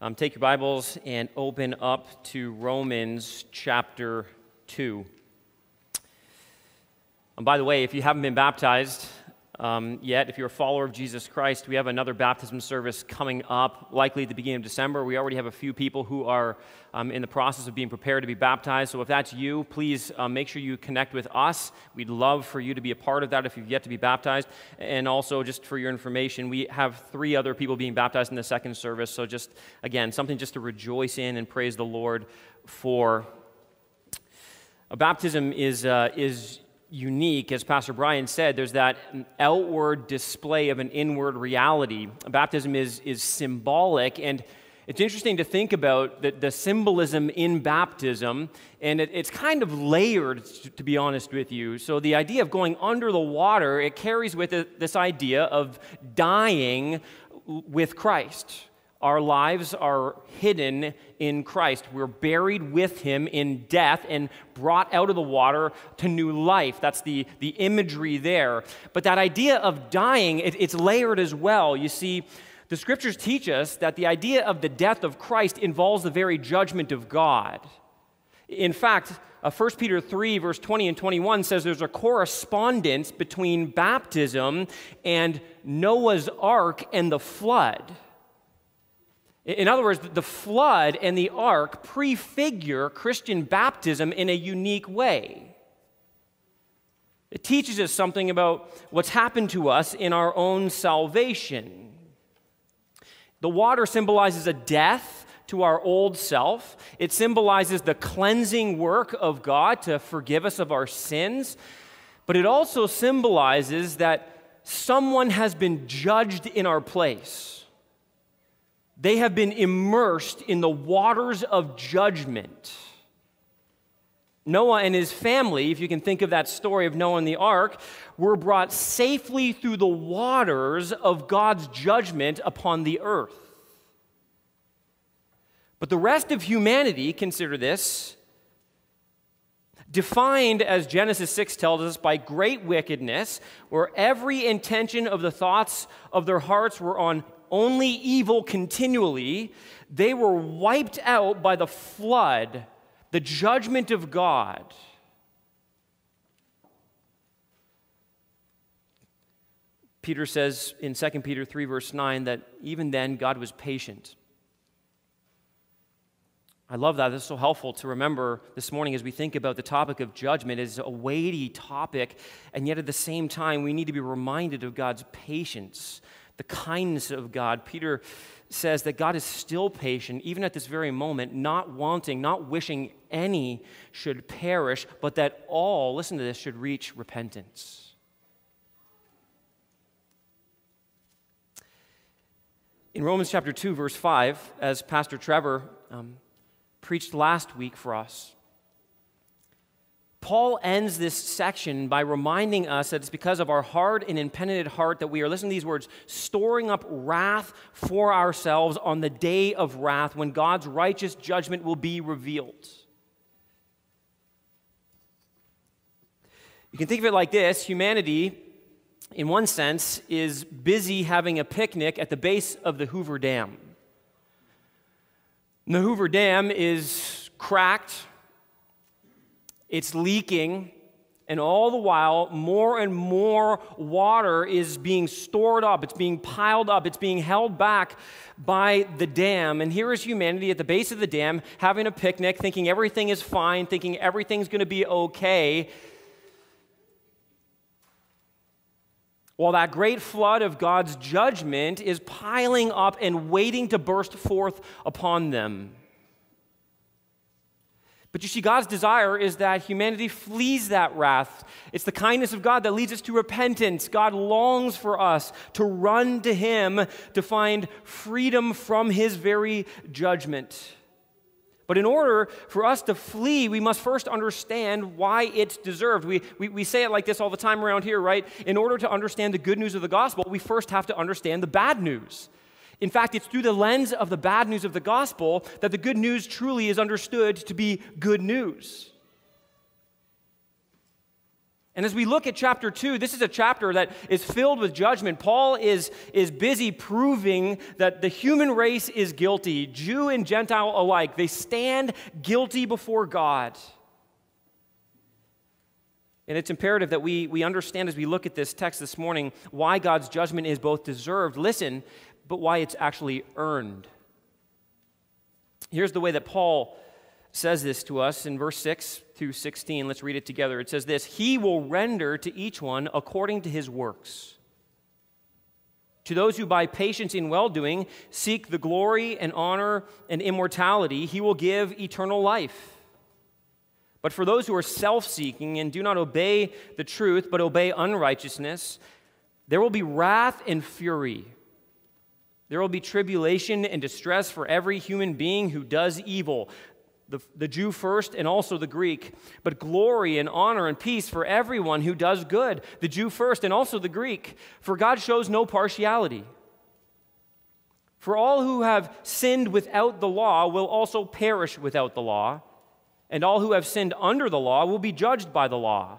Um, take your Bibles and open up to Romans chapter 2. And by the way, if you haven't been baptized, um, yet. If you're a follower of Jesus Christ, we have another baptism service coming up, likely at the beginning of December. We already have a few people who are um, in the process of being prepared to be baptized. So if that's you, please um, make sure you connect with us. We'd love for you to be a part of that if you've yet to be baptized. And also, just for your information, we have three other people being baptized in the second service. So just, again, something just to rejoice in and praise the Lord for. A baptism is, uh, is unique, as Pastor Brian said, there's that outward display of an inward reality. Baptism is, is symbolic, and it's interesting to think about the, the symbolism in baptism, and it, it's kind of layered, to be honest with you. So, the idea of going under the water, it carries with it this idea of dying with Christ. Our lives are hidden in Christ. We're buried with him in death and brought out of the water to new life. That's the, the imagery there. But that idea of dying, it, it's layered as well. You see, the scriptures teach us that the idea of the death of Christ involves the very judgment of God. In fact, uh, 1 Peter 3, verse 20 and 21 says there's a correspondence between baptism and Noah's ark and the flood. In other words, the flood and the ark prefigure Christian baptism in a unique way. It teaches us something about what's happened to us in our own salvation. The water symbolizes a death to our old self, it symbolizes the cleansing work of God to forgive us of our sins, but it also symbolizes that someone has been judged in our place. They have been immersed in the waters of judgment. Noah and his family, if you can think of that story of Noah and the ark, were brought safely through the waters of God's judgment upon the earth. But the rest of humanity, consider this, defined as Genesis 6 tells us by great wickedness, where every intention of the thoughts of their hearts were on only evil continually, they were wiped out by the flood, the judgment of God. Peter says in 2 Peter 3, verse 9, that even then God was patient. I love that. This is so helpful to remember this morning as we think about the topic of judgment. It's a weighty topic, and yet at the same time, we need to be reminded of God's patience the kindness of God, Peter says that God is still patient, even at this very moment, not wanting, not wishing any should perish, but that all, listen to this, should reach repentance. In Romans chapter 2, verse 5, as Pastor Trevor um, preached last week for us, Paul ends this section by reminding us that it's because of our hard and impenitent heart that we are, listening to these words, storing up wrath for ourselves on the day of wrath when God's righteous judgment will be revealed. You can think of it like this humanity, in one sense, is busy having a picnic at the base of the Hoover Dam. The Hoover Dam is cracked it's leaking, and all the while, more and more water is being stored up. It's being piled up. It's being held back by the dam. And here is humanity at the base of the dam having a picnic, thinking everything is fine, thinking everything's going to be okay. While that great flood of God's judgment is piling up and waiting to burst forth upon them. But you see, God's desire is that humanity flees that wrath. It's the kindness of God that leads us to repentance. God longs for us to run to Him to find freedom from His very judgment. But in order for us to flee, we must first understand why it's deserved. We, we, we say it like this all the time around here, right? In order to understand the good news of the gospel, we first have to understand the bad news. In fact, it's through the lens of the bad news of the gospel that the good news truly is understood to be good news. And as we look at chapter 2, this is a chapter that is filled with judgment. Paul is, is busy proving that the human race is guilty, Jew and Gentile alike. They stand guilty before God. And it's imperative that we, we understand as we look at this text this morning why God's judgment is both deserved, listen, but why it's actually earned. Here's the way that Paul says this to us in verse 6 through 16. Let's read it together. It says this He will render to each one according to his works. To those who by patience in well doing seek the glory and honor and immortality, he will give eternal life. But for those who are self seeking and do not obey the truth, but obey unrighteousness, there will be wrath and fury. There will be tribulation and distress for every human being who does evil, the, the Jew first and also the Greek, but glory and honor and peace for everyone who does good, the Jew first and also the Greek, for God shows no partiality. For all who have sinned without the law will also perish without the law, and all who have sinned under the law will be judged by the law.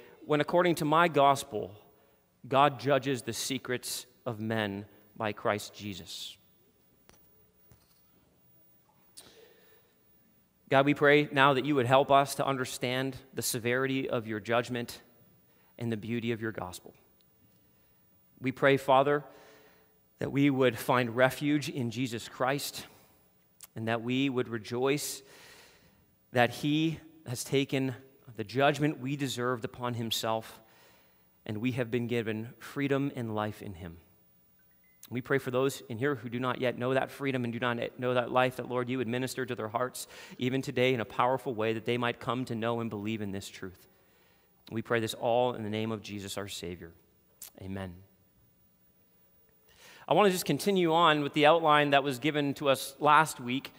when according to my gospel, God judges the secrets of men by Christ Jesus. God, we pray now that you would help us to understand the severity of your judgment and the beauty of your gospel. We pray, Father, that we would find refuge in Jesus Christ and that we would rejoice that he has taken the judgment we deserved upon himself and we have been given freedom and life in him. We pray for those in here who do not yet know that freedom and do not know that life, that, Lord, you would minister to their hearts even today in a powerful way that they might come to know and believe in this truth. We pray this all in the name of Jesus, our Savior. Amen. I want to just continue on with the outline that was given to us last week.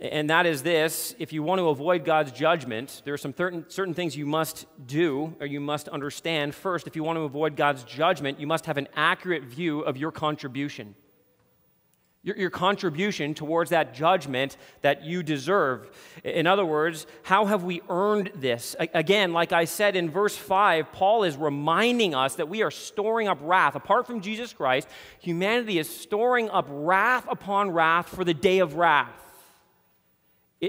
And that is this if you want to avoid God's judgment, there are some certain, certain things you must do or you must understand. First, if you want to avoid God's judgment, you must have an accurate view of your contribution. Your, your contribution towards that judgment that you deserve. In other words, how have we earned this? Again, like I said in verse 5, Paul is reminding us that we are storing up wrath. Apart from Jesus Christ, humanity is storing up wrath upon wrath for the day of wrath.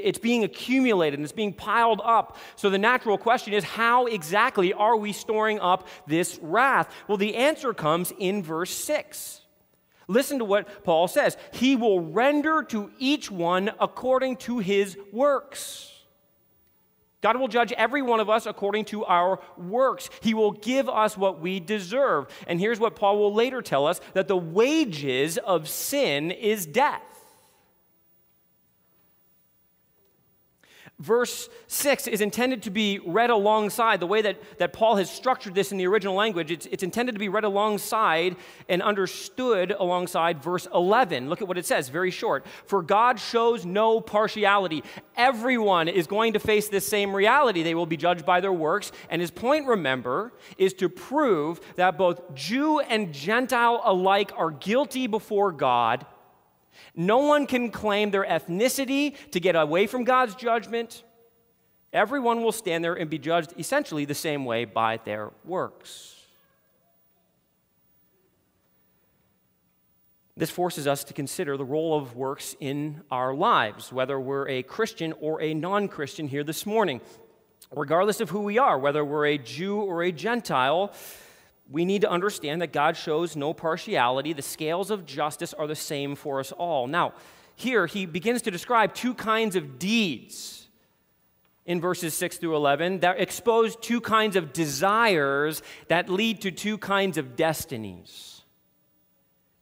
It's being accumulated and it's being piled up. So the natural question is how exactly are we storing up this wrath? Well, the answer comes in verse 6. Listen to what Paul says He will render to each one according to his works. God will judge every one of us according to our works. He will give us what we deserve. And here's what Paul will later tell us that the wages of sin is death. Verse 6 is intended to be read alongside the way that, that Paul has structured this in the original language. It's, it's intended to be read alongside and understood alongside verse 11. Look at what it says, very short. For God shows no partiality. Everyone is going to face this same reality. They will be judged by their works. And his point, remember, is to prove that both Jew and Gentile alike are guilty before God no one can claim their ethnicity to get away from God's judgment. Everyone will stand there and be judged essentially the same way by their works. This forces us to consider the role of works in our lives, whether we're a Christian or a non Christian here this morning. Regardless of who we are, whether we're a Jew or a Gentile, we need to understand that God shows no partiality. The scales of justice are the same for us all. Now, here he begins to describe two kinds of deeds in verses 6 through 11 that expose two kinds of desires that lead to two kinds of destinies.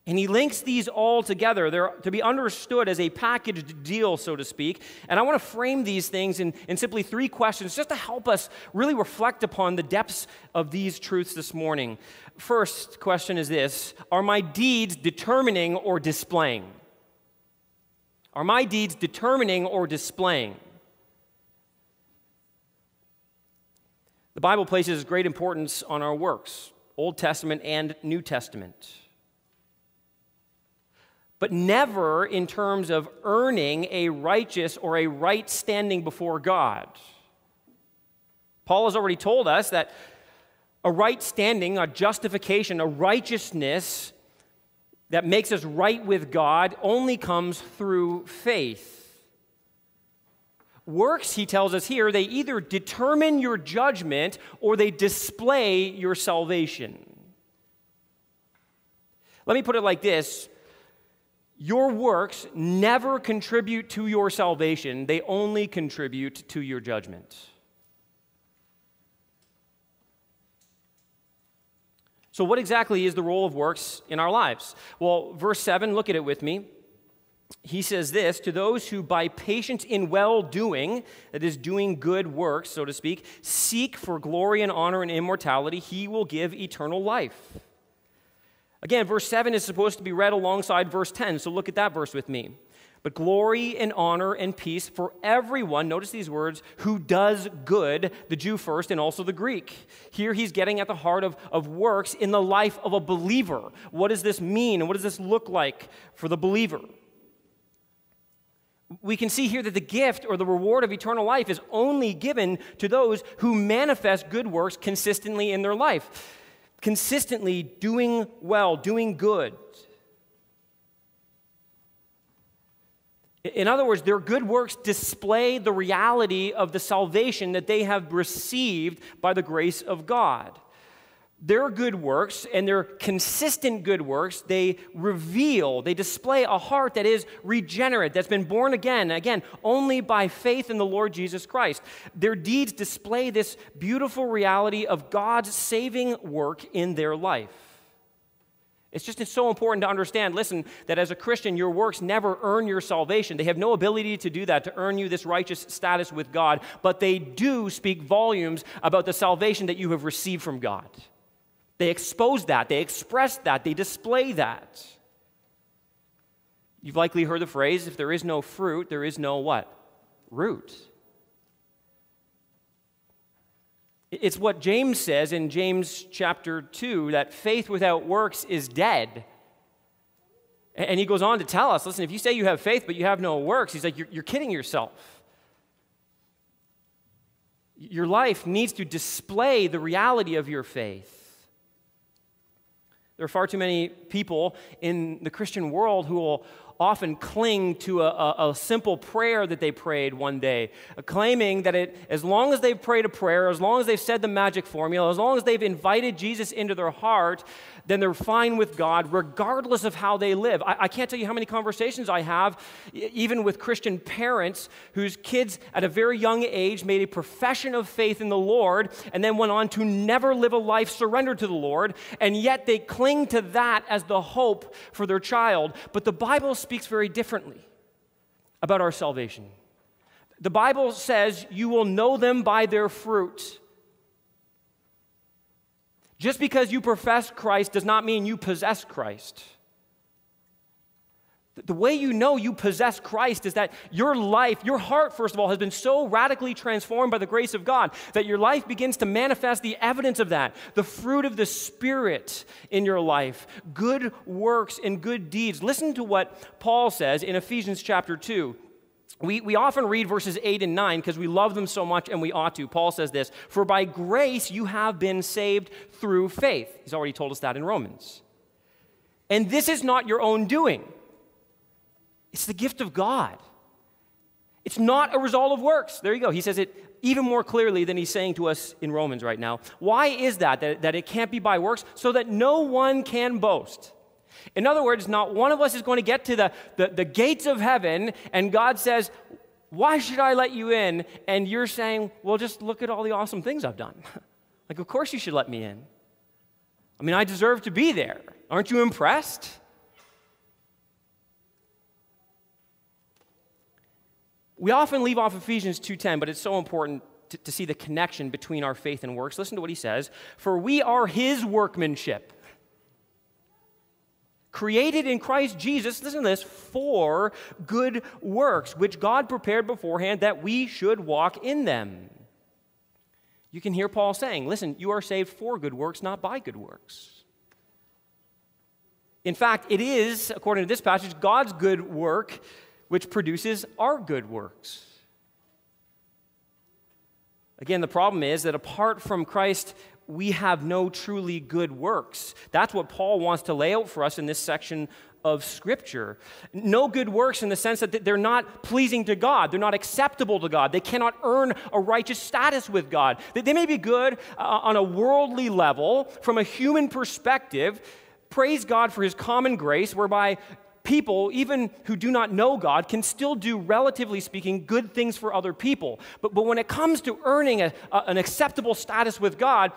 And he links these all together. They're to be understood as a packaged deal, so to speak. And I want to frame these things in, in simply three questions just to help us really reflect upon the depths of these truths this morning. First question is this Are my deeds determining or displaying? Are my deeds determining or displaying? The Bible places great importance on our works, Old Testament and New Testament but never in terms of earning a righteous or a right standing before God. Paul has already told us that a right standing, a justification, a righteousness that makes us right with God only comes through faith. Works, he tells us here, they either determine your judgment or they display your salvation. Let me put it like this your works never contribute to your salvation, they only contribute to your judgment. So, what exactly is the role of works in our lives? Well, verse 7, look at it with me. He says this to those who, by patience in well doing, that is, doing good works, so to speak, seek for glory and honor and immortality, he will give eternal life. Again, verse 7 is supposed to be read alongside verse 10, so look at that verse with me. But glory and honor and peace for everyone, notice these words, who does good, the Jew first and also the Greek. Here he's getting at the heart of, of works in the life of a believer. What does this mean and what does this look like for the believer? We can see here that the gift or the reward of eternal life is only given to those who manifest good works consistently in their life consistently doing well, doing good. In other words, their good works display the reality of the salvation that they have received by the grace of God their good works and their consistent good works, they reveal, they display a heart that is regenerate, that's been born again, again, only by faith in the Lord Jesus Christ. Their deeds display this beautiful reality of God's saving work in their life. It's just it's so important to understand, listen, that as a Christian, your works never earn your salvation. They have no ability to do that, to earn you this righteous status with God, but they do speak volumes about the salvation that you have received from God. They expose that, they express that, they display that. You've likely heard the phrase if there is no fruit, there is no what? Root. It's what James says in James chapter 2 that faith without works is dead. And he goes on to tell us listen, if you say you have faith but you have no works, he's like, you're, you're kidding yourself. Your life needs to display the reality of your faith. There are far too many people in the Christian world who will often cling to a, a, a, simple prayer that they prayed one day, uh, claiming that it, as long as they've prayed a prayer, as long as they've said the magic formula, as long as they've invited Jesus into their heart, then they're fine with God, regardless of how they live. I, I can't tell you how many conversations I have, even with Christian parents whose kids at a very young age made a profession of faith in the Lord and then went on to never live a life surrendered to the Lord, and yet they cling to that as the hope for their child. But the Bible speaks very differently about our salvation. The Bible says you will know them by their fruit. Just because you profess Christ does not mean you possess Christ. The way you know you possess Christ is that your life, your heart, first of all, has been so radically transformed by the grace of God that your life begins to manifest the evidence of that, the fruit of the Spirit in your life, good works and good deeds. Listen to what Paul says in Ephesians chapter 2. We, we often read verses 8 and 9 because we love them so much and we ought to. Paul says this For by grace you have been saved through faith. He's already told us that in Romans. And this is not your own doing, it's the gift of God. It's not a result of works. There you go. He says it even more clearly than he's saying to us in Romans right now. Why is that? That, that it can't be by works? So that no one can boast. In other words, not one of us is going to get to the, the, the gates of heaven, and God says, Why should I let you in? And you're saying, Well, just look at all the awesome things I've done. like, of course you should let me in. I mean, I deserve to be there. Aren't you impressed? We often leave off Ephesians 2:10, but it's so important to, to see the connection between our faith and works. Listen to what he says, "For we are his workmanship." Created in Christ Jesus, listen to this, for good works, which God prepared beforehand that we should walk in them. You can hear Paul saying, listen, you are saved for good works, not by good works. In fact, it is, according to this passage, God's good work which produces our good works. Again, the problem is that apart from Christ, we have no truly good works. That's what Paul wants to lay out for us in this section of Scripture. No good works in the sense that they're not pleasing to God, they're not acceptable to God, they cannot earn a righteous status with God. They may be good uh, on a worldly level, from a human perspective. Praise God for His common grace, whereby people, even who do not know God, can still do, relatively speaking, good things for other people. But, but when it comes to earning a, a, an acceptable status with God,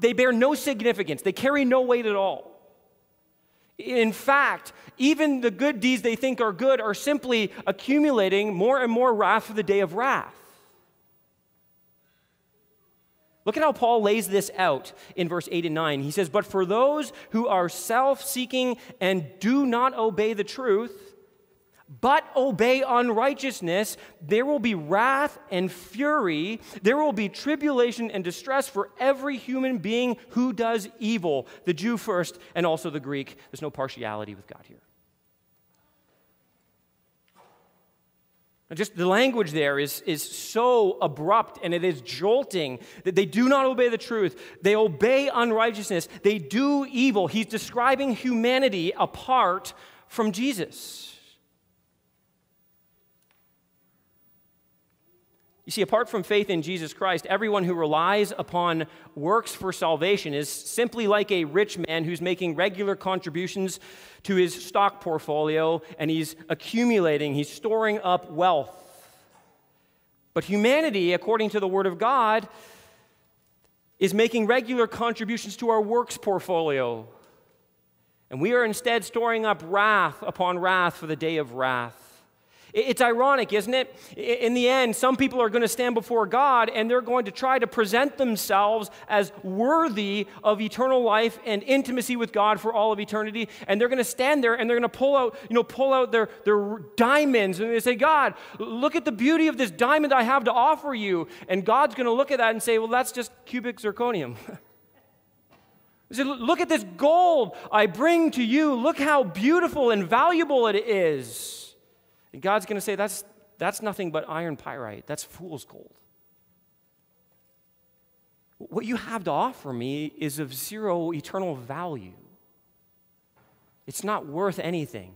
they bear no significance, they carry no weight at all. In fact, even the good deeds they think are good are simply accumulating more and more wrath for the day of wrath. Look at how Paul lays this out in verse 8 and 9. He says, But for those who are self seeking and do not obey the truth, but obey unrighteousness, there will be wrath and fury. There will be tribulation and distress for every human being who does evil, the Jew first and also the Greek. There's no partiality with God here. Just the language there is, is so abrupt and it is jolting that they do not obey the truth. They obey unrighteousness. They do evil. He's describing humanity apart from Jesus. You see, apart from faith in Jesus Christ, everyone who relies upon works for salvation is simply like a rich man who's making regular contributions to his stock portfolio and he's accumulating, he's storing up wealth. But humanity, according to the Word of God, is making regular contributions to our works portfolio. And we are instead storing up wrath upon wrath for the day of wrath. It's ironic, isn't it? In the end, some people are going to stand before God and they're going to try to present themselves as worthy of eternal life and intimacy with God for all of eternity. And they're going to stand there and they're going to pull out, you know, pull out their, their diamonds and they say, God, look at the beauty of this diamond I have to offer you. And God's going to look at that and say, well, that's just cubic zirconium. Said, Look at this gold I bring to you. Look how beautiful and valuable it is. And God's going to say, that's, that's nothing but iron pyrite. That's fool's gold. What you have to offer me is of zero eternal value. It's not worth anything.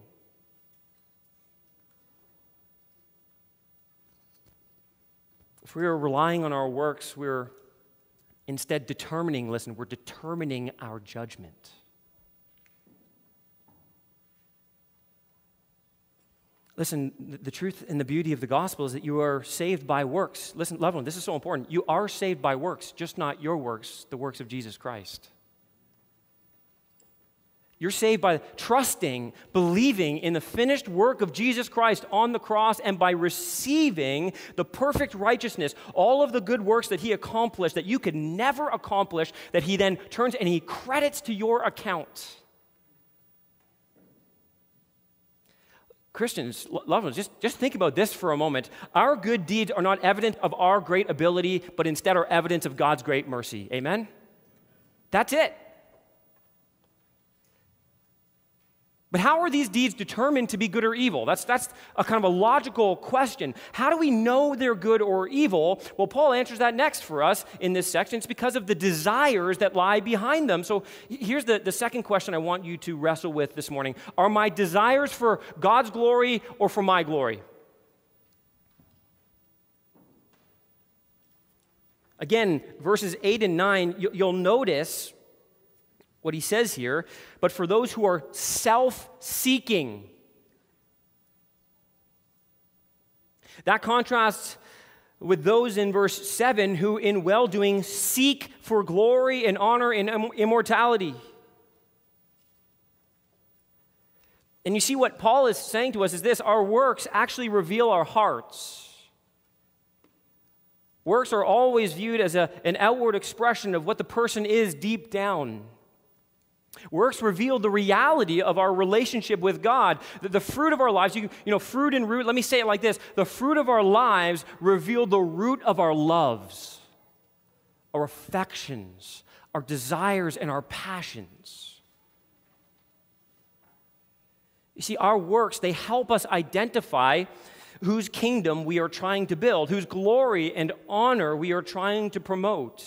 If we are relying on our works, we're instead determining, listen, we're determining our judgment. Listen, the truth and the beauty of the gospel is that you are saved by works. Listen, loved one, this is so important. You are saved by works, just not your works, the works of Jesus Christ. You're saved by trusting, believing in the finished work of Jesus Christ on the cross and by receiving the perfect righteousness, all of the good works that He accomplished that you could never accomplish, that He then turns and He credits to your account. Christians, loved ones, just, just think about this for a moment. Our good deeds are not evident of our great ability, but instead are evidence of God's great mercy. Amen? That's it. But how are these deeds determined to be good or evil? That's, that's a kind of a logical question. How do we know they're good or evil? Well, Paul answers that next for us in this section. It's because of the desires that lie behind them. So here's the, the second question I want you to wrestle with this morning Are my desires for God's glory or for my glory? Again, verses 8 and 9, you'll notice what he says here, but for those who are self seeking. That contrasts with those in verse 7 who, in well doing, seek for glory and honor and immortality. And you see, what Paul is saying to us is this our works actually reveal our hearts. Works are always viewed as a, an outward expression of what the person is deep down. Works reveal the reality of our relationship with God. The, the fruit of our lives, you, you know, fruit and root, let me say it like this the fruit of our lives reveal the root of our loves, our affections, our desires, and our passions. You see, our works, they help us identify whose kingdom we are trying to build, whose glory and honor we are trying to promote.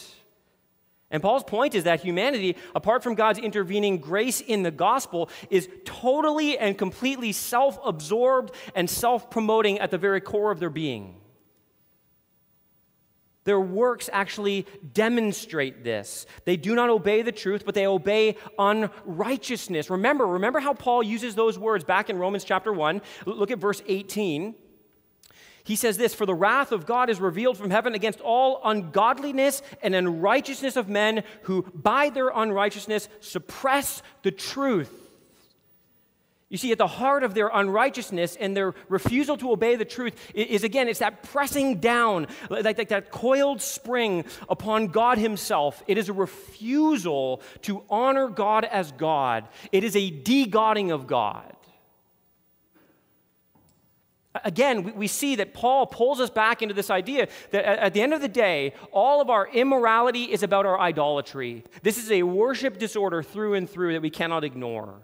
And Paul's point is that humanity, apart from God's intervening grace in the gospel, is totally and completely self absorbed and self promoting at the very core of their being. Their works actually demonstrate this. They do not obey the truth, but they obey unrighteousness. Remember, remember how Paul uses those words back in Romans chapter 1. Look at verse 18. He says this For the wrath of God is revealed from heaven against all ungodliness and unrighteousness of men who, by their unrighteousness, suppress the truth. You see, at the heart of their unrighteousness and their refusal to obey the truth is again, it's that pressing down, like, like, that coiled spring upon God Himself. It is a refusal to honor God as God, it is a de Godding of God. Again, we see that Paul pulls us back into this idea that at the end of the day, all of our immorality is about our idolatry. This is a worship disorder through and through that we cannot ignore.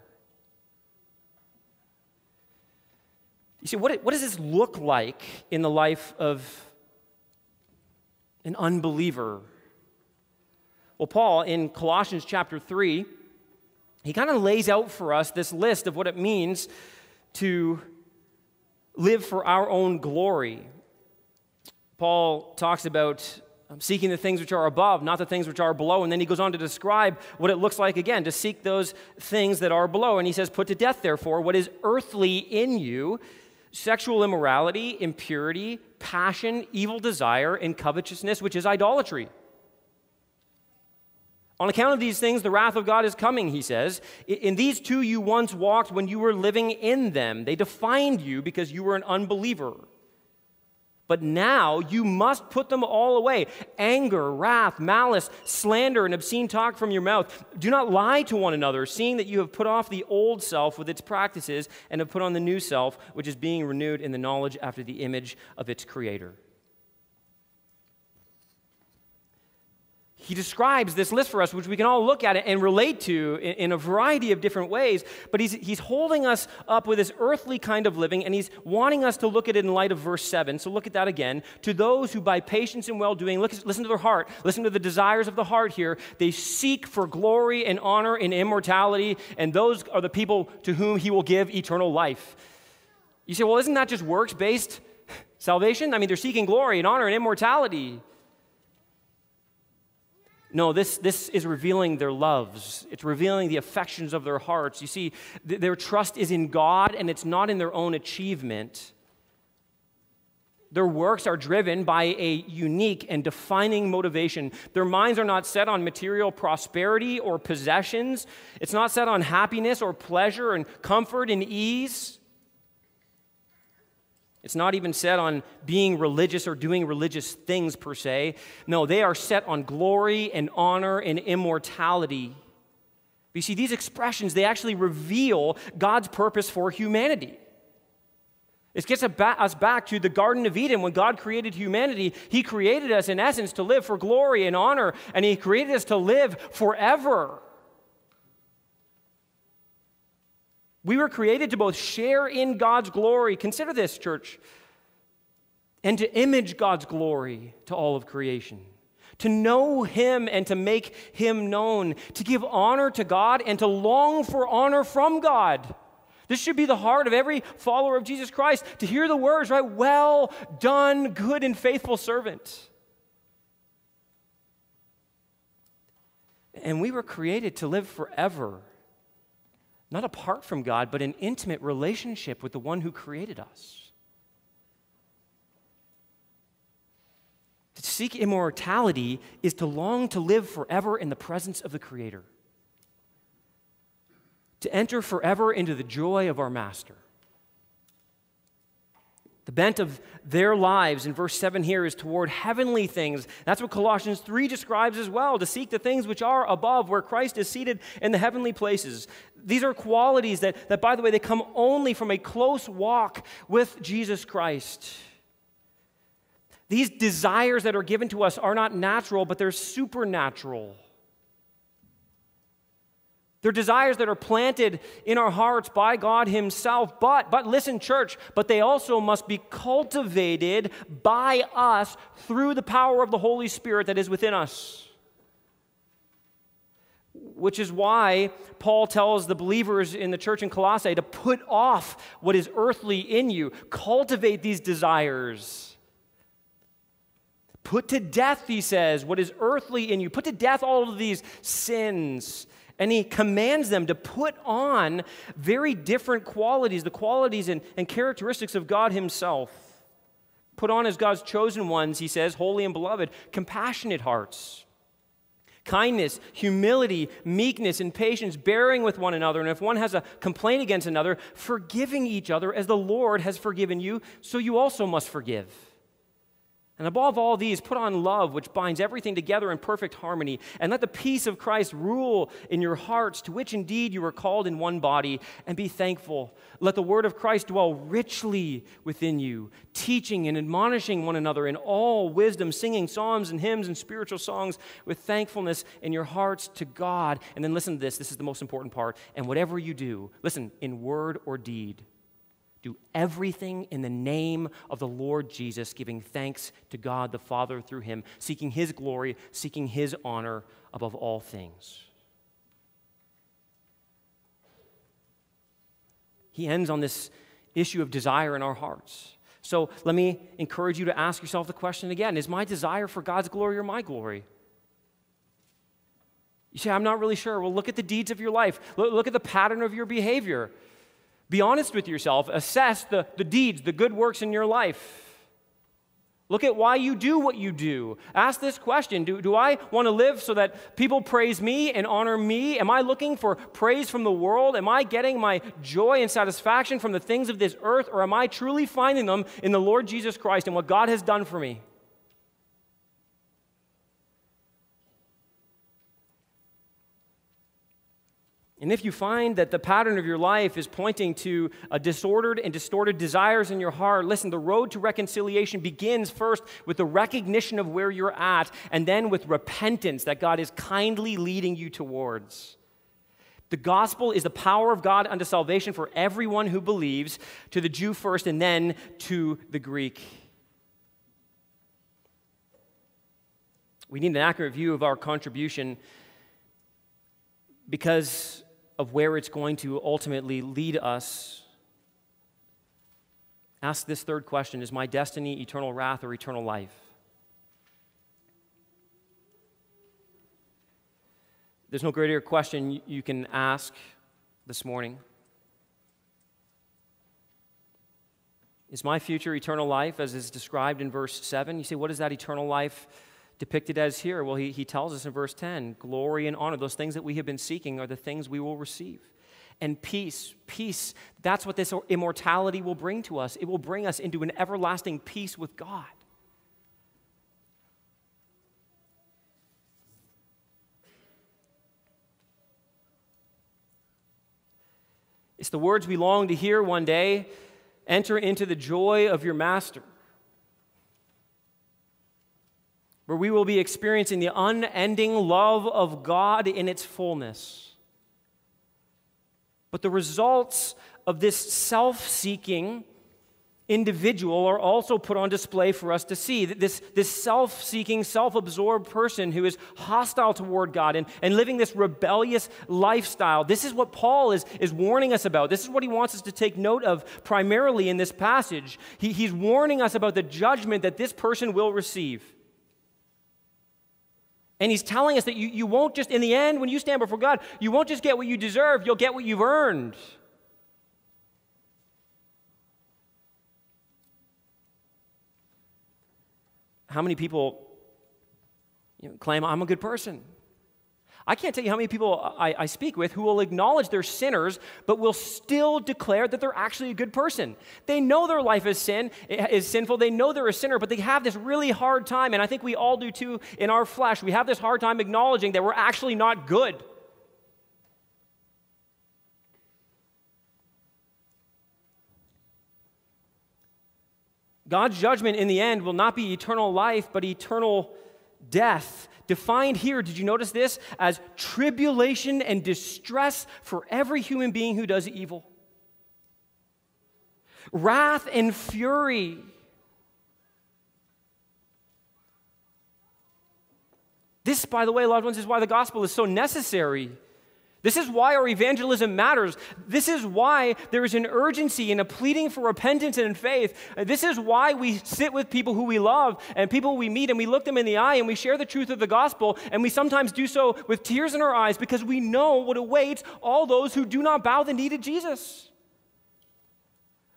You see, what, what does this look like in the life of an unbeliever? Well, Paul, in Colossians chapter 3, he kind of lays out for us this list of what it means to live for our own glory. Paul talks about um, seeking the things which are above, not the things which are below. And then he goes on to describe what it looks like again to seek those things that are below. And he says, Put to death, therefore, what is earthly in you sexual immorality, impurity, passion, evil desire, and covetousness, which is idolatry. On account of these things, the wrath of God is coming, he says. In these too you once walked when you were living in them. They defined you because you were an unbeliever. But now you must put them all away anger, wrath, malice, slander, and obscene talk from your mouth. Do not lie to one another, seeing that you have put off the old self with its practices and have put on the new self, which is being renewed in the knowledge after the image of its creator. He describes this list for us, which we can all look at it and relate to in, in, a variety of different ways. But he's, he's holding us up with this earthly kind of living, and he's wanting us to look at it in light of verse 7. So look at that again. To those who, by patience and well doing, listen to their heart, listen to the desires of the heart here, they seek for glory and honor and immortality, and those are the people to whom he will give eternal life. You say, well, isn't that just works based salvation? I mean, they're seeking glory and honor and immortality. No, this, this is revealing their loves. It's revealing the affections of their hearts. You see, th- their trust is in God and it's not in their own achievement. Their works are driven by a unique and defining motivation. Their minds are not set on material prosperity or possessions. It's not set on happiness or pleasure and comfort and ease. It's not even set on being religious or doing religious things per se. No, they are set on glory and honor and immortality. You see, these expressions, they actually reveal God's purpose for humanity. It gets us back to the Garden of Eden when God created humanity. He created us, in essence, to live for glory and honor, and He created us to live forever. We were created to both share in God's glory. Consider this, church. And to image God's glory to all of creation. To know Him and to make Him known. To give honor to God and to long for honor from God. This should be the heart of every follower of Jesus Christ to hear the words, right? Well done, good and faithful servant. And we were created to live forever not apart from God, but an intimate relationship with the one who created us. To seek immortality is to long to live forever in the presence of the Creator, to enter forever into the joy of our Master. The bent of their lives in verse 7 here is toward heavenly things. That's what Colossians 3 describes as well to seek the things which are above, where Christ is seated in the heavenly places. These are qualities that, that by the way, they come only from a close walk with Jesus Christ. These desires that are given to us are not natural, but they're supernatural. They're desires that are planted in our hearts by God Himself. But, but listen, church, but they also must be cultivated by us through the power of the Holy Spirit that is within us. Which is why Paul tells the believers in the church in Colossae to put off what is earthly in you, cultivate these desires. Put to death, he says, what is earthly in you. Put to death all of these sins and he commands them to put on very different qualities, the qualities and, and characteristics of God himself. Put on as God's chosen ones, he says, holy and beloved, compassionate hearts, kindness, humility, meekness, and patience, bearing with one another. And if one has a complaint against another, forgiving each other as the Lord has forgiven you, so you also must forgive. And above all these, put on love, which binds everything together in perfect harmony. And let the peace of Christ rule in your hearts, to which indeed you are called in one body, and be thankful. Let the word of Christ dwell richly within you, teaching and admonishing one another in all wisdom, singing psalms and hymns and spiritual songs with thankfulness in your hearts to God. And then listen to this this is the most important part. And whatever you do, listen, in word or deed, do everything in the name of the Lord Jesus, giving thanks to God the Father through him, seeking his glory, seeking his honor above all things. He ends on this issue of desire in our hearts. So let me encourage you to ask yourself the question again Is my desire for God's glory or my glory? You say, I'm not really sure. Well, look at the deeds of your life, look, at the pattern of your behavior. Be honest with yourself. Assess the, the deeds, the good works in your life. Look at why you do what you do. Ask this question Do, do I want to live so that people praise me and honor me? Am I looking for praise from the world? Am I getting my joy and satisfaction from the things of this earth? Or am I truly finding them in the Lord Jesus Christ and what God has done for me? And if you find that the pattern of your life is pointing to a disordered and distorted desires in your heart, listen, the road to reconciliation begins first with the recognition of where you're at, and then with repentance that God is kindly leading you towards. The gospel is the power of God unto salvation for everyone who believes, to the Jew first, and then to the Greek. We need an accurate view of our contribution because of where it's going to ultimately lead us, ask this third question Is my destiny eternal wrath or eternal life? There's no greater question you can ask this morning. Is my future eternal life as is described in verse 7? You say, what is that eternal life? Depicted as here? Well, he, he tells us in verse 10 glory and honor, those things that we have been seeking, are the things we will receive. And peace, peace, that's what this immortality will bring to us. It will bring us into an everlasting peace with God. It's the words we long to hear one day enter into the joy of your master where we will be experiencing the unending love of God in its fullness. But the results of this self seeking individual are also put on display for us to see. This, this self seeking, self absorbed person who is hostile toward God and, and living this rebellious lifestyle. This is what Paul is, is warning us about. This is what he wants us to take note of primarily in this passage. He, he's warning us about the judgment that this person will receive. And he's telling us that you, you won't just, in the end, when you stand before God, you won't just get what you deserve, you'll get what you've earned. How many people you know, claim, I'm a good person? I can't tell you how many people I, I, speak with who will acknowledge they're sinners, but will still declare that they're actually a good person. They know their life is sin is sinful. They know they're a sinner, but they have this really hard time, and I think we all do too in our flesh. We have this hard time acknowledging that we're actually not good. God's judgment in the end will not be eternal life, but eternal death. Defined here, did you notice this? As tribulation and distress for every human being who does evil. Wrath and fury. This, by the way, loved ones, is why the gospel is so necessary. This is why our evangelism matters. This is why there is an urgency and a pleading for repentance and faith. This is why we sit with people who we love and people we meet and we look them in the eye and we share the truth of the gospel and we sometimes do so with tears in our eyes because we know what awaits all those who do not bow the knee to Jesus.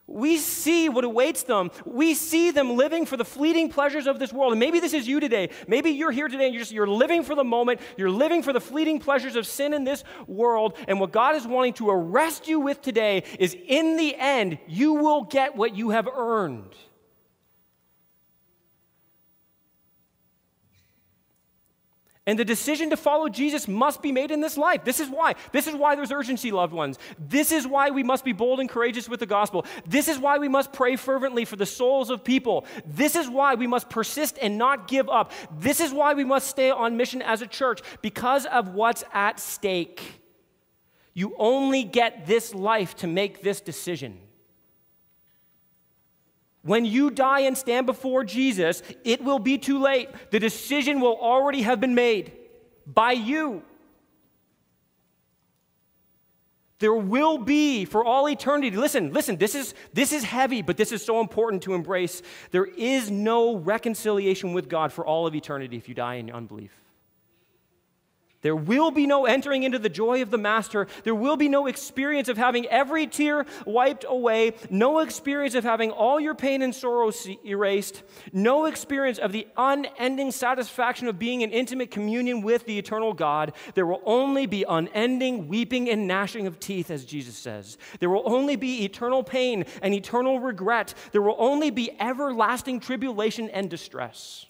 We see what awaits them. We see them living for the fleeting pleasures of this world. And maybe this is you today. Maybe you're here today and you're, just, you're living for the moment. You're living for the fleeting pleasures of sin in this world. And what God is wanting to arrest you with today is in the end, you will get what you have earned. And the decision to follow Jesus must be made in this life. This is why. This is why there's urgency, loved ones. This is why we must be bold and courageous with the gospel. This is why we must pray fervently for the souls of people. This is why we must persist and not give up. This is why we must stay on mission as a church because of what's at stake. You only get this life to make this decision. When you die and stand before Jesus, it will be too late. The decision will already have been made by you. There will be for all eternity. Listen, listen, this is, this is heavy, but this is so important to embrace. There is no reconciliation with God for all of eternity if you die in unbelief. There will be no entering into the joy of the Master. There will be no experience of having every tear wiped away, no experience of having all your pain and sorrow erased, no experience of the unending satisfaction of being in intimate communion with the eternal God. There will only be unending weeping and gnashing of teeth, as Jesus says. There will only be eternal pain and eternal regret. There will only be everlasting tribulation and distress.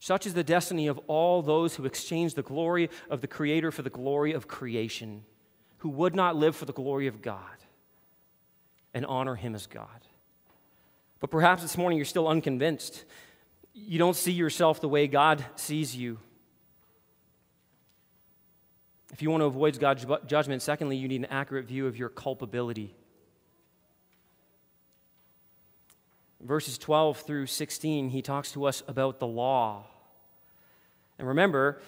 Such is the destiny of all those who exchange the glory of the Creator for the glory of creation, who would not live for the glory of God and honor Him as God. But perhaps this morning you're still unconvinced. You don't see yourself the way God sees you. If you want to avoid God's judgment, secondly, you need an accurate view of your culpability. Verses 12 through 16, he talks to us about the law. And remember,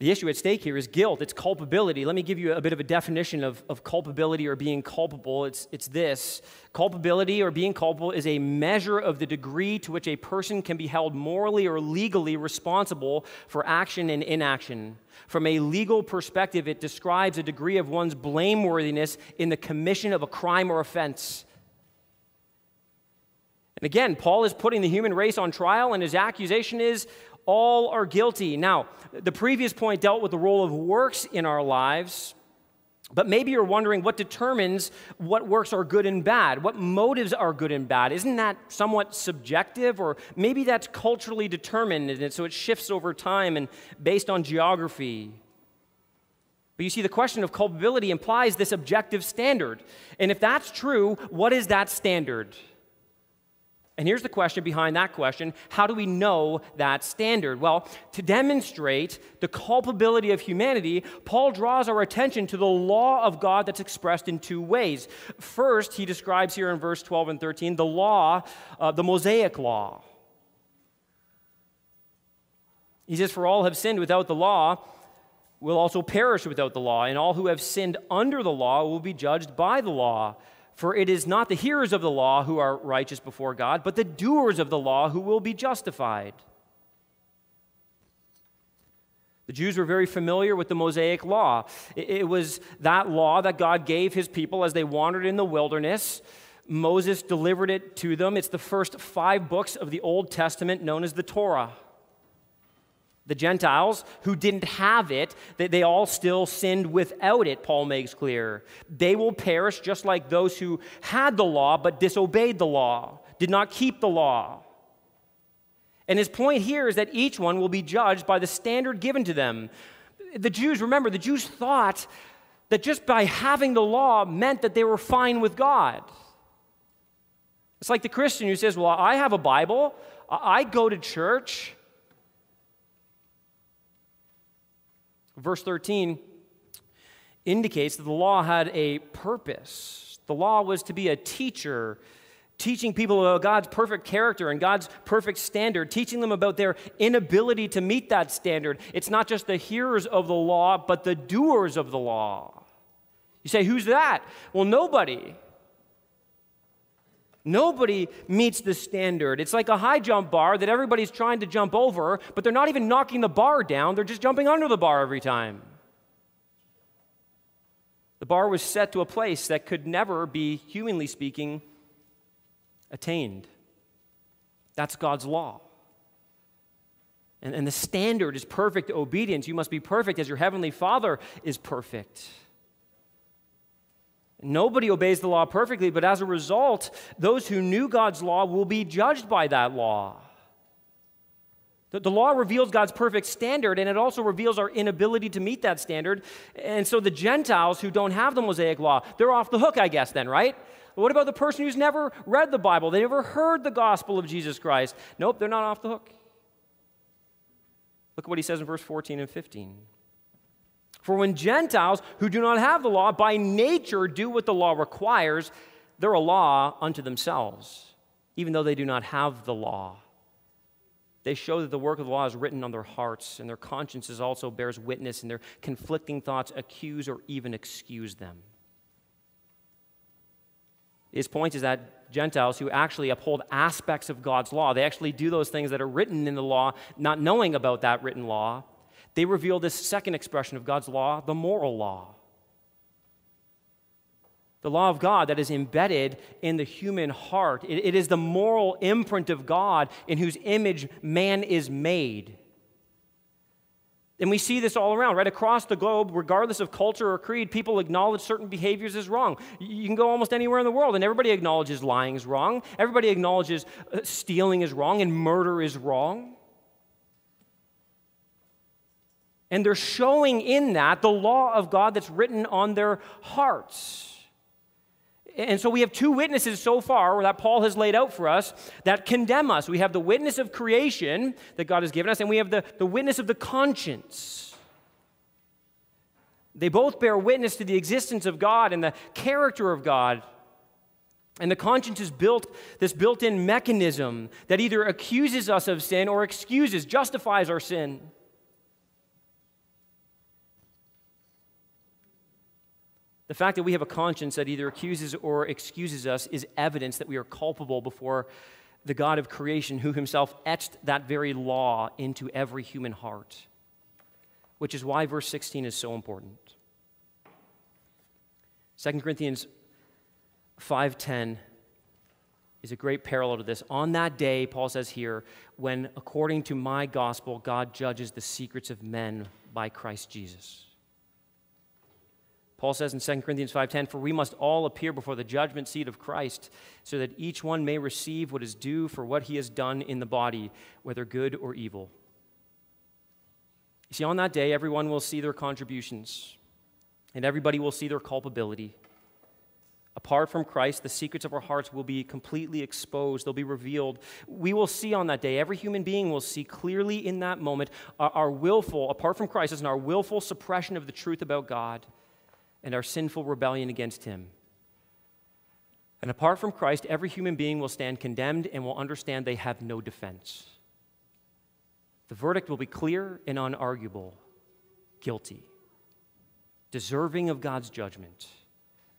the issue at stake here is guilt, it's culpability. Let me give you a bit of a definition of, of culpability or being culpable. It's, it's this culpability or being culpable is a measure of the degree to which a person can be held morally or legally responsible for action and inaction. From a legal perspective, it describes a degree of one's blameworthiness in the commission of a crime or offense. And again, Paul is putting the human race on trial, and his accusation is all are guilty. Now, the previous point dealt with the role of works in our lives. But maybe you're wondering what determines what works are good and bad, what motives are good and bad. Isn't that somewhat subjective? Or maybe that's culturally determined, and so it shifts over time and based on geography. But you see, the question of culpability implies this objective standard. And if that's true, what is that standard? And here's the question behind that question How do we know that standard? Well, to demonstrate the culpability of humanity, Paul draws our attention to the law of God that's expressed in two ways. First, he describes here in verse 12 and 13 the law, uh, the Mosaic law. He says, For all have sinned without the law will also perish without the law, and all who have sinned under the law will be judged by the law. For it is not the hearers of the law who are righteous before God, but the doers of the law who will be justified. The Jews were very familiar with the Mosaic law. It was that law that God gave his people as they wandered in the wilderness. Moses delivered it to them. It's the first five books of the Old Testament known as the Torah. The Gentiles who didn't have it, they, all still sinned without it, Paul makes clear. They will perish just like those who had the law but disobeyed the law, did not keep the law. And his point here is that each one will be judged by the standard given to them. The Jews, remember, the Jews thought that just by having the law meant that they were fine with God. It's like the Christian who says, Well, I have a Bible, I go to church. Verse 13 indicates that the law had a purpose. The law was to be a teacher, teaching people about God's perfect character and God's perfect standard, teaching them about their inability to meet that standard. It's not just the hearers of the law, but the doers of the law. You say, who's that? Well, nobody. Nobody meets the standard. It's like a high jump bar that everybody's trying to jump over, but they're not even knocking the bar down, they're just jumping under the bar every time. The bar was set to a place that could never be, humanly speaking, attained. That's God's law. And, and the standard is perfect obedience. You must be perfect as your heavenly Father is perfect. Nobody obeys the law perfectly, but as a result, those who knew God's law will be judged by that law. The, the law reveals God's perfect standard, and it also reveals our inability to meet that standard. And so the Gentiles who don't have the Mosaic law, they're off the hook, I guess, then, right? What about the person who's never read the Bible? They never heard the gospel of Jesus Christ. Nope, they're not off the hook. Look at what he says in verse 14 and 15. For when Gentiles who do not have the law by nature do what the law requires, they're a law unto themselves, even though they do not have the law. They show that the work of the law is written on their hearts, and their consciences also bears witness, and their conflicting thoughts accuse or even excuse them. His point is that Gentiles who actually uphold aspects of God's law, they actually do those things that are written in the law, not knowing about that written law, they reveal this second expression of God's law, the moral law. The law of God that is embedded in the human heart. it, it is the moral imprint of God in whose image man is made. And we see this all around, right across the globe, regardless of culture or creed, people acknowledge certain behaviors as wrong. You can go almost anywhere in the world, and everybody acknowledges lying is wrong. Everybody acknowledges uh, stealing is wrong and murder is wrong. And they're showing in that the law of God that's written on their hearts. And so we have two witnesses so far that Paul has laid out for us that condemn us. We have the witness of creation that God has given us, and we have the, the witness of the conscience. They both bear witness to the existence of God and the character of God. And the conscience is built, this built in mechanism that either accuses us of sin or excuses, justifies our sin. The fact that we have a conscience that either accuses or excuses us is evidence that we are culpable before the God of creation who himself etched that very law into every human heart, which is why verse 16 is so important. 2 Corinthians 5:10 is a great parallel to this. On that day, Paul says here, when according to my gospel God judges the secrets of men by Christ Jesus. Paul says in 2 Corinthians 5:10, "For we must all appear before the judgment seat of Christ, so that each one may receive what is due for what he has done in the body, whether good or evil." You see, on that day, everyone will see their contributions, and everybody will see their culpability. Apart from Christ, the secrets of our hearts will be completely exposed. They'll be revealed. We will see on that day, every human being will see clearly in that moment our, our willful, apart from Christ, and our willful suppression of the truth about God and our sinful rebellion against Him. And apart from Christ, every human being will stand condemned and will understand they have no defense. The verdict will be clear and unarguable guilty, deserving of God's judgment.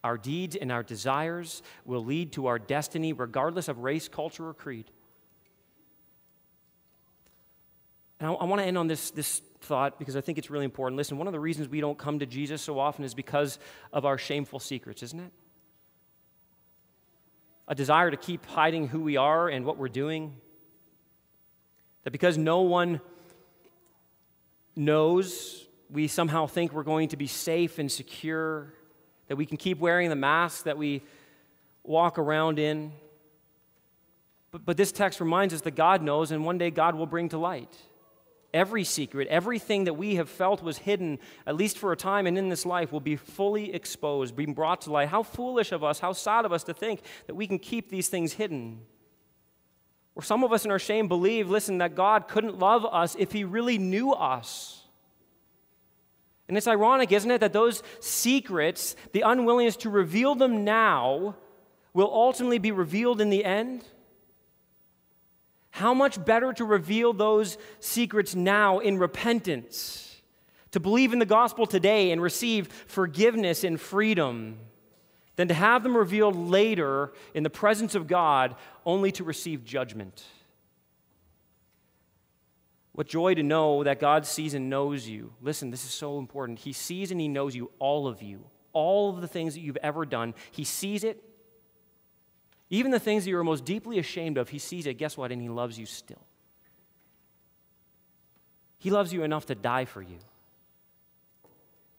Our deeds and our desires will lead to our destiny, regardless of race, culture, or creed. And I, I want to end on this, this thought because I think it's really important. Listen, one of the reasons we don't come to Jesus so often is because of our shameful secrets, isn't it? A desire to keep hiding who we are and what we're doing. That because no one knows, we somehow think we're going to be safe and secure, that we can keep wearing the mask that we walk around in. But, but this text reminds us that God knows, and one day God will bring to light every secret, everything that we have felt was hidden, at least for a time and in this life, will be fully exposed, being brought to light. How foolish of us, how sad of us to think that we can keep these things hidden. Or some of us in our shame believe, listen, that God couldn't love us if He really knew us. And it's ironic, isn't it, that those secrets, the unwillingness to reveal them now, will ultimately be revealed in the end? How much better to reveal those secrets now in repentance, to believe in the gospel today and receive forgiveness and freedom, than to have them revealed later in the presence of God only to receive judgment. What joy to know that God sees and knows you. Listen, this is so important. He sees and He knows you, all of you, all of the things that you've ever done. He sees it even the things that you're most deeply ashamed of, He sees it, guess what? And He loves you still. He loves you enough to die for you.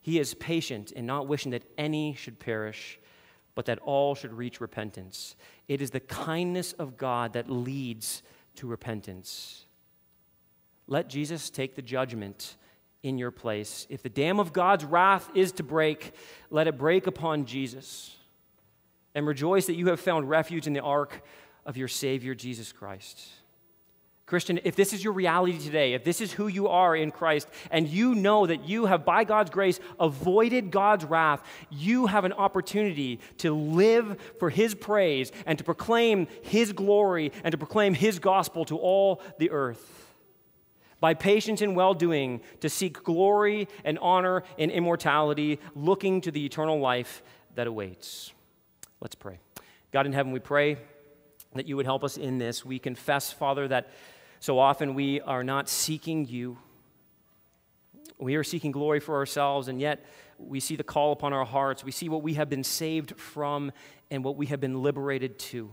He is patient in not wishing that any should perish, but that all should reach repentance. It is the kindness of God that leads to repentance. Let Jesus take the judgment in your place. If the dam of God's wrath is to break, let it break upon Jesus and rejoice that you have found refuge in the ark of your Savior, Jesus Christ. Christian, if this is your reality today, if this is who you are in Christ, and you know that you have, by God's grace, avoided God's wrath, you have an opportunity to live for His praise and to proclaim His glory and to proclaim His gospel to all the earth. By patience and well doing, to seek glory and honor and immortality, looking to the eternal life that awaits. Let's pray. God in heaven, we pray that you would help us in this. We confess, Father, that so often we are not seeking you. We are seeking glory for ourselves, and yet we see the call upon our hearts. We see what we have been saved from and what we have been liberated to.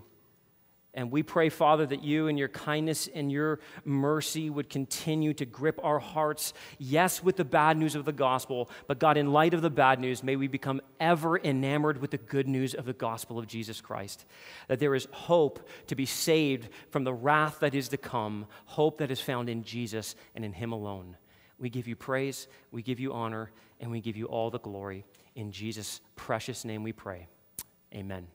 And we pray, Father, that you and your kindness and your mercy would continue to grip our hearts, yes, with the bad news of the gospel, but God, in light of the bad news, may we become ever enamored with the good news of the gospel of Jesus Christ. That there is hope to be saved from the wrath that is to come, hope that is found in Jesus and in Him alone. We give you praise, we give you honor, and we give you all the glory. In Jesus' precious name we pray. Amen.